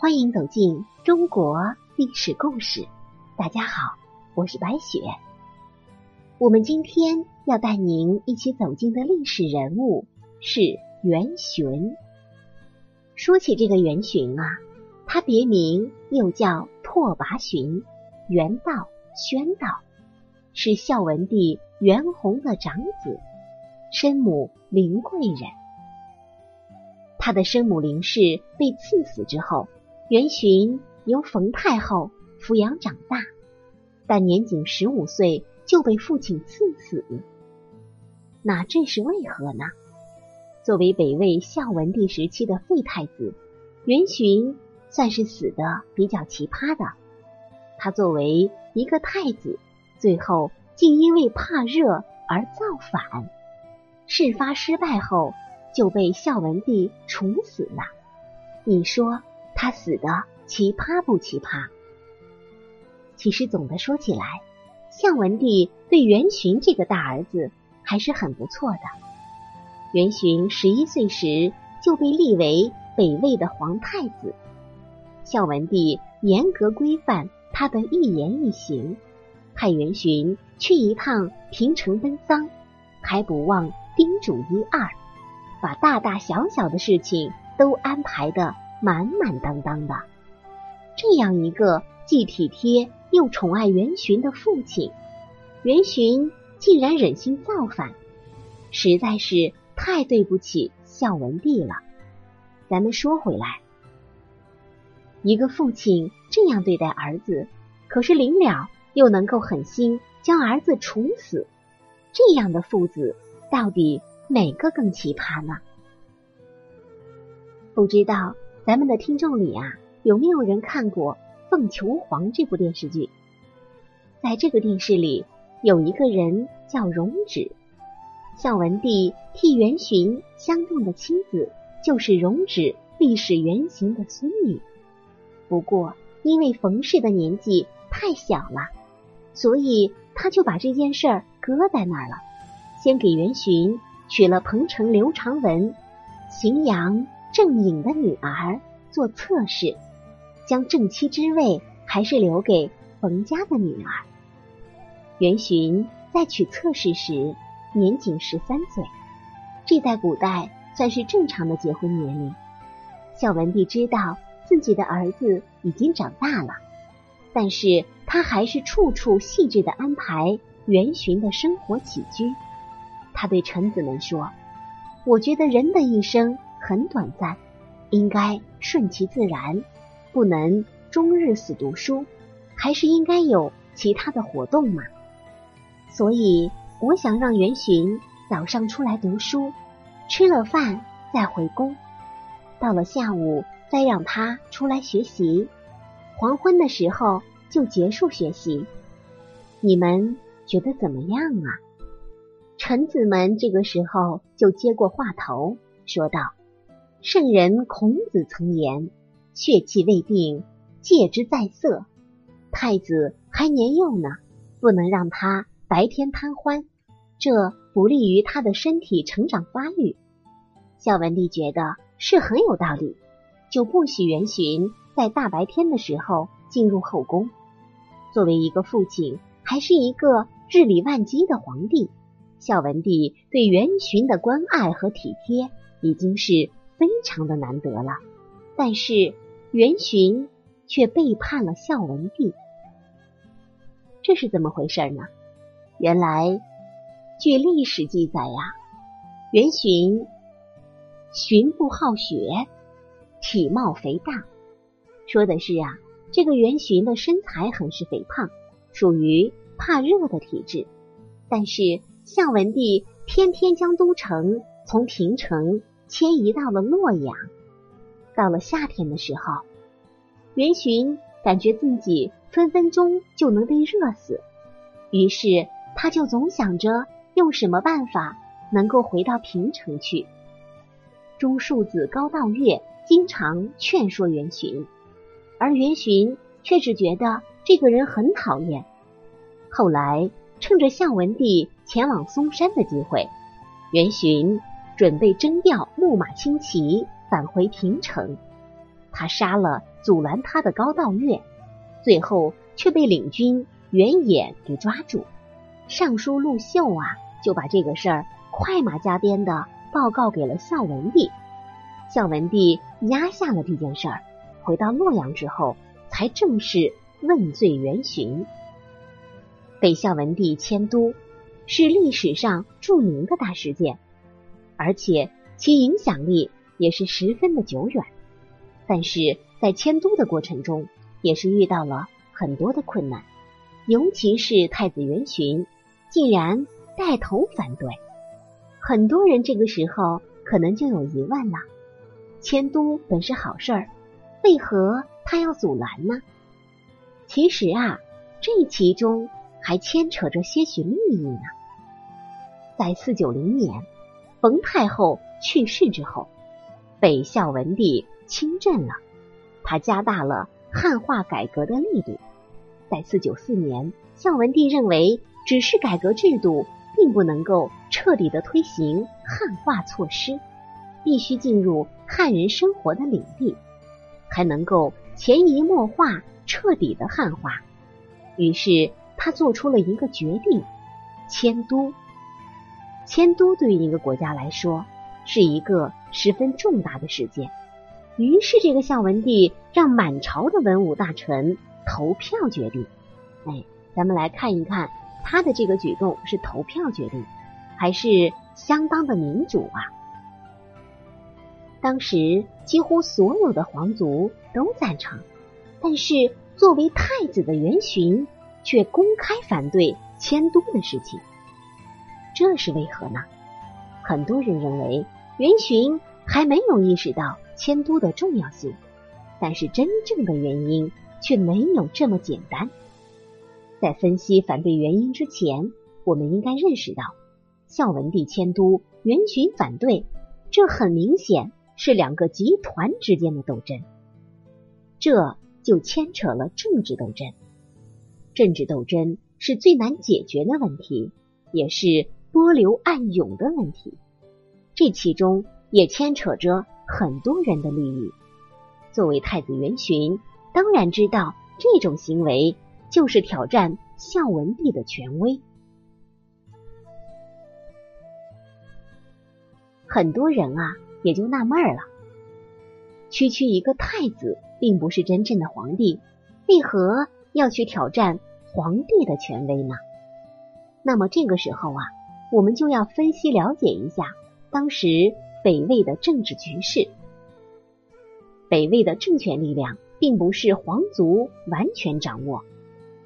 欢迎走进中国历史故事。大家好，我是白雪。我们今天要带您一起走进的历史人物是袁询。说起这个袁询啊，他别名又叫拓跋寻、袁道、宣道，是孝文帝袁弘的长子，生母林贵人。他的生母林氏被赐死之后。袁洵由冯太后抚养长大，但年仅十五岁就被父亲赐死。那这是为何呢？作为北魏孝文帝时期的废太子，袁洵算是死的比较奇葩的。他作为一个太子，最后竟因为怕热而造反，事发失败后就被孝文帝处死了。你说？他死的奇葩不奇葩？其实总的说起来，孝文帝对袁询这个大儿子还是很不错的。袁询十一岁时就被立为北魏的皇太子，孝文帝严格规范他的一言一行，派袁询去一趟平城奔丧，还不忘叮嘱一二，把大大小小的事情都安排的。满满当当的，这样一个既体贴又宠爱袁洵的父亲，袁洵竟然忍心造反，实在是太对不起孝文帝了。咱们说回来，一个父亲这样对待儿子，可是临了又能够狠心将儿子处死，这样的父子到底哪个更奇葩呢？不知道。咱们的听众里啊，有没有人看过《凤求凰》这部电视剧？在这个电视里，有一个人叫容止，孝文帝替元询相中的妻子就是容止历史原型的孙女。不过，因为冯氏的年纪太小了，所以他就把这件事儿搁在那儿了，先给元询娶了彭城刘长文、荥阳。正颖的女儿做侧室，将正妻之位还是留给冯家的女儿。元洵在娶侧室时年仅十三岁，这在古代算是正常的结婚年龄。孝文帝知道自己的儿子已经长大了，但是他还是处处细致的安排元洵的生活起居。他对臣子们说：“我觉得人的一生。”很短暂，应该顺其自然，不能终日死读书，还是应该有其他的活动嘛。所以，我想让元询早上出来读书，吃了饭再回宫，到了下午再让他出来学习，黄昏的时候就结束学习。你们觉得怎么样啊？臣子们这个时候就接过话头，说道。圣人孔子曾言：“血气未定，戒之在色。”太子还年幼呢，不能让他白天贪欢，这不利于他的身体成长发育。孝文帝觉得是很有道理，就不许元询在大白天的时候进入后宫。作为一个父亲，还是一个日理万机的皇帝，孝文帝对元询的关爱和体贴已经是。非常的难得了，但是元洵却背叛了孝文帝，这是怎么回事呢？原来，据历史记载呀，元洵寻不好学，体貌肥大，说的是啊，这个元洵的身材很是肥胖，属于怕热的体质。但是孝文帝偏偏将都城从平城。迁移到了洛阳。到了夏天的时候，元洵感觉自己分分钟就能被热死，于是他就总想着用什么办法能够回到平城去。中庶子高道岳经常劝说元洵，而元洵却只觉得这个人很讨厌。后来趁着孝文帝前往嵩山的机会，元洵。准备征调木马轻骑返回平城，他杀了阻拦他的高道月，最后却被领军袁衍给抓住。尚书陆秀啊，就把这个事儿快马加鞭的报告给了孝文帝。孝文帝压下了这件事儿，回到洛阳之后，才正式问罪袁寻。被孝文帝迁都，是历史上著名的大事件，而且其影响力也是十分的久远。但是在迁都的过程中，也是遇到了很多的困难，尤其是太子元巡。竟然带头反对，很多人这个时候可能就有疑问了：迁都本是好事儿，为何他要阻拦呢？其实啊，这其中还牵扯着些许利益呢。在四九零年，冯太后去世之后，北孝文帝亲政了，他加大了汉化改革的力度。在四九四年，孝文帝认为。只是改革制度，并不能够彻底的推行汉化措施，必须进入汉人生活的领地，才能够潜移默化、彻底的汉化。于是他做出了一个决定：迁都。迁都对于一个国家来说是一个十分重大的事件。于是这个孝文帝让满朝的文武大臣投票决定。哎，咱们来看一看。他的这个举动是投票决定，还是相当的民主啊？当时几乎所有的皇族都赞成，但是作为太子的元巡却公开反对迁都的事情，这是为何呢？很多人认为元寻还没有意识到迁都的重要性，但是真正的原因却没有这么简单。在分析反对原因之前，我们应该认识到，孝文帝迁都，元寻反对，这很明显是两个集团之间的斗争，这就牵扯了政治斗争。政治斗争是最难解决的问题，也是波流暗涌的问题。这其中也牵扯着很多人的利益。作为太子元巡，当然知道这种行为。就是挑战孝文帝的权威。很多人啊，也就纳闷了：区区一个太子，并不是真正的皇帝，为何要去挑战皇帝的权威呢？那么这个时候啊，我们就要分析了解一下当时北魏的政治局势。北魏的政权力量并不是皇族完全掌握。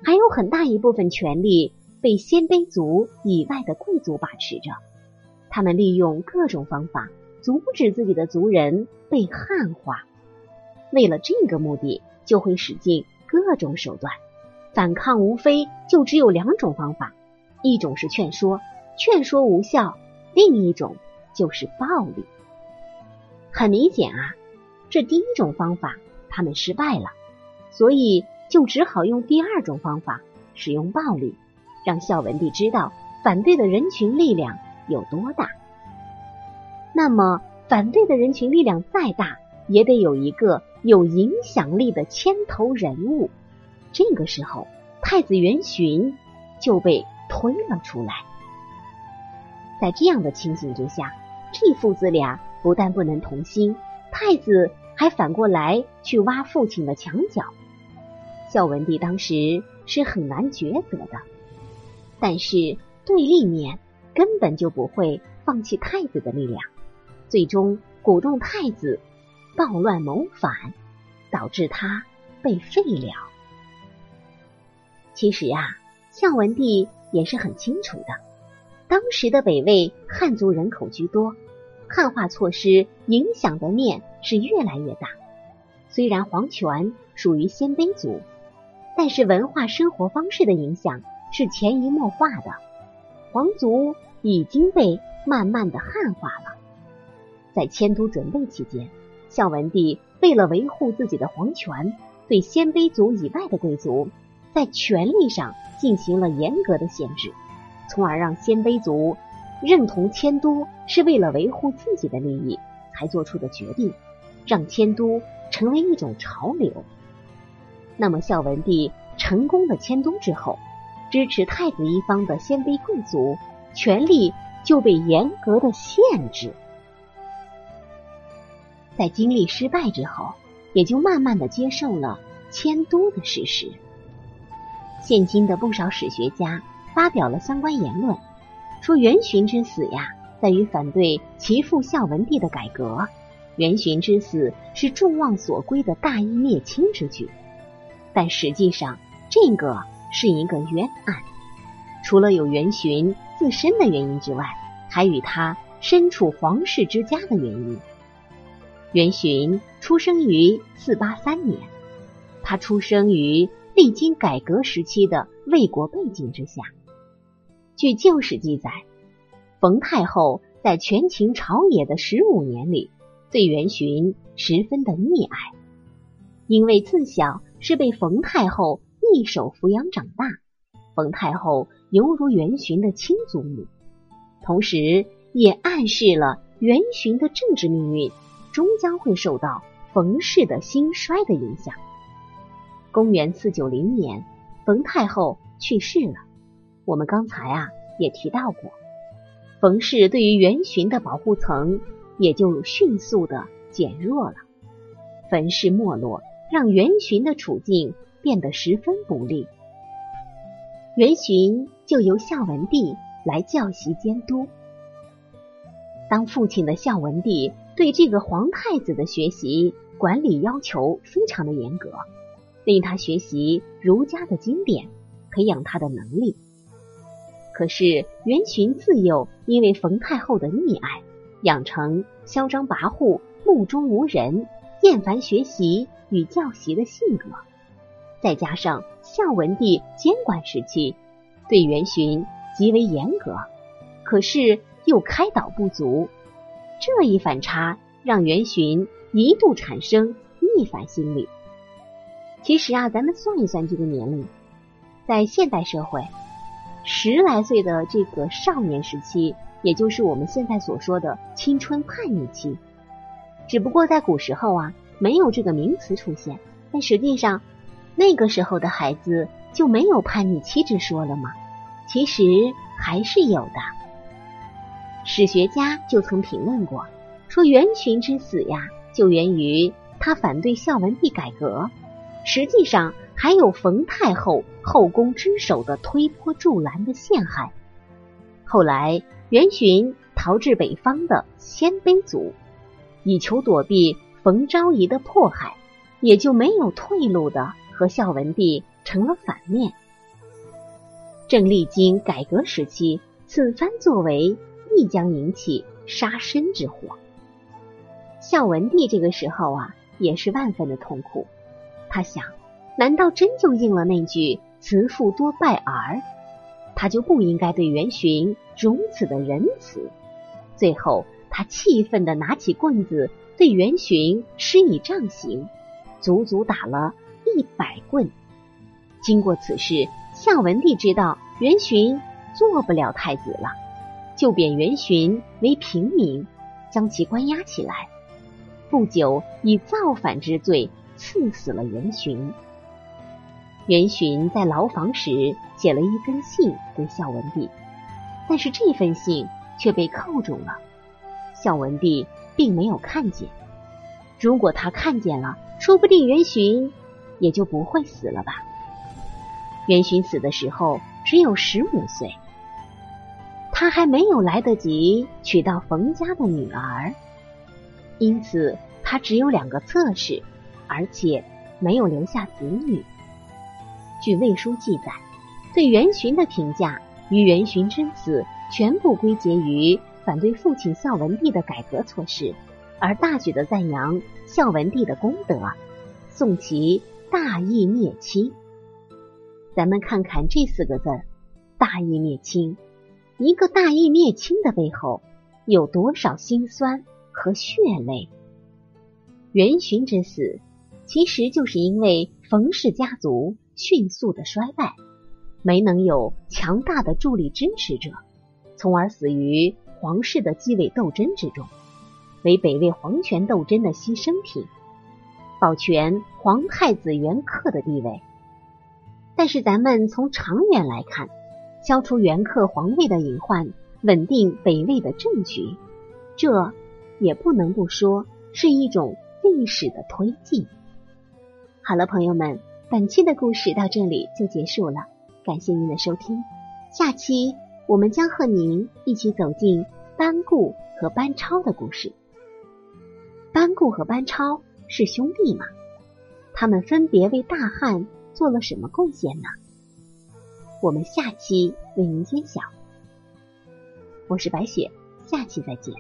还有很大一部分权力被鲜卑族以外的贵族把持着，他们利用各种方法阻止自己的族人被汉化。为了这个目的，就会使尽各种手段。反抗无非就只有两种方法：一种是劝说，劝说无效；另一种就是暴力。很明显啊，这第一种方法他们失败了，所以。就只好用第二种方法，使用暴力，让孝文帝知道反对的人群力量有多大。那么，反对的人群力量再大，也得有一个有影响力的牵头人物。这个时候，太子元巡就被推了出来。在这样的情形之下，这父子俩不但不能同心，太子还反过来去挖父亲的墙角。孝文帝当时是很难抉择的，但是对立面根本就不会放弃太子的力量，最终鼓动太子暴乱谋反，导致他被废了。其实啊，孝文帝也是很清楚的，当时的北魏汉族人口居多，汉化措施影响的面是越来越大。虽然皇权属于鲜卑族。但是文化生活方式的影响是潜移默化的，皇族已经被慢慢的汉化了。在迁都准备期间，孝文帝为了维护自己的皇权，对鲜卑族以外的贵族在权力上进行了严格的限制，从而让鲜卑族认同迁都是为了维护自己的利益才做出的决定，让迁都成为一种潮流。那么孝文帝成功的迁都之后，支持太子一方的鲜卑贵族权力就被严格的限制。在经历失败之后，也就慢慢的接受了迁都的事实。现今的不少史学家发表了相关言论，说元勋之死呀，在于反对其父孝文帝的改革。元勋之死是众望所归的大义灭亲之举，但实际上这个是一个冤案。除了有元勋自身的原因之外，还与他身处皇室之家的原因。元勋出生于四八三年，他出生于历经改革时期的魏国背景之下。据旧史记载，冯太后在权倾朝野的十五年里，对元洵十分的溺爱，因为自小是被冯太后一手抚养长大，冯太后犹如元勋的亲祖母，同时也暗示了元勋的政治命运。终将会受到冯氏的兴衰的影响。公元四九零年，冯太后去世了。我们刚才啊也提到过，冯氏对于元勋的保护层也就迅速的减弱了。冯氏没落，让元勋的处境变得十分不利。元勋就由孝文帝来教习监督。当父亲的孝文帝。对这个皇太子的学习管理要求非常的严格，令他学习儒家的经典，培养他的能力。可是元勋自幼因为冯太后的溺爱，养成嚣张跋扈、目中无人、厌烦学习与教习的性格，再加上孝文帝监管时期对元勋极为严格，可是又开导不足。这一反差让元勋一度产生逆反心理。其实啊，咱们算一算这个年龄，在现代社会，十来岁的这个少年时期，也就是我们现在所说的青春叛逆期。只不过在古时候啊，没有这个名词出现，但实际上那个时候的孩子就没有叛逆期之说了吗？其实还是有的。史学家就曾评论过，说元勋之死呀，就源于他反对孝文帝改革，实际上还有冯太后后宫之首的推波助澜的陷害。后来元勋逃至北方的鲜卑族，以求躲避冯昭仪的迫害，也就没有退路的和孝文帝成了反面。正历经改革时期，此番作为。必将引起杀身之祸。孝文帝这个时候啊，也是万分的痛苦。他想，难道真就应了那句“慈父多败儿”？他就不应该对元勋如此的仁慈。最后，他气愤的拿起棍子对元勋施以杖刑，足足打了一百棍。经过此事，孝文帝知道元勋做不了太子了。就贬元勋为平民，将其关押起来。不久，以造反之罪赐死了元勋。元洵在牢房时写了一封信给孝文帝，但是这封信却被扣住了。孝文帝并没有看见。如果他看见了，说不定元洵也就不会死了吧。元勋死的时候只有十五岁。他还没有来得及娶到冯家的女儿，因此他只有两个侧室，而且没有留下子女。据魏书记载，对元洵的评价与元洵之死全部归结于反对父亲孝文帝的改革措施，而大举的赞扬孝文帝的功德，颂其大义灭亲。咱们看看这四个字大义灭亲”。一个大义灭亲的背后，有多少辛酸和血泪？元洵之死，其实就是因为冯氏家族迅速的衰败，没能有强大的助力支持者，从而死于皇室的继位斗争之中，为北魏皇权斗争的牺牲品。保全皇太子元恪的地位。但是咱们从长远来看，消除元恪皇位的隐患，稳定北魏的政局，这也不能不说是一种历史的推进。好了，朋友们，本期的故事到这里就结束了，感谢您的收听。下期我们将和您一起走进班固和班超的故事。班固和班超是兄弟吗？他们分别为大汉做了什么贡献呢？我们下期为您揭晓。我是白雪，下期再见。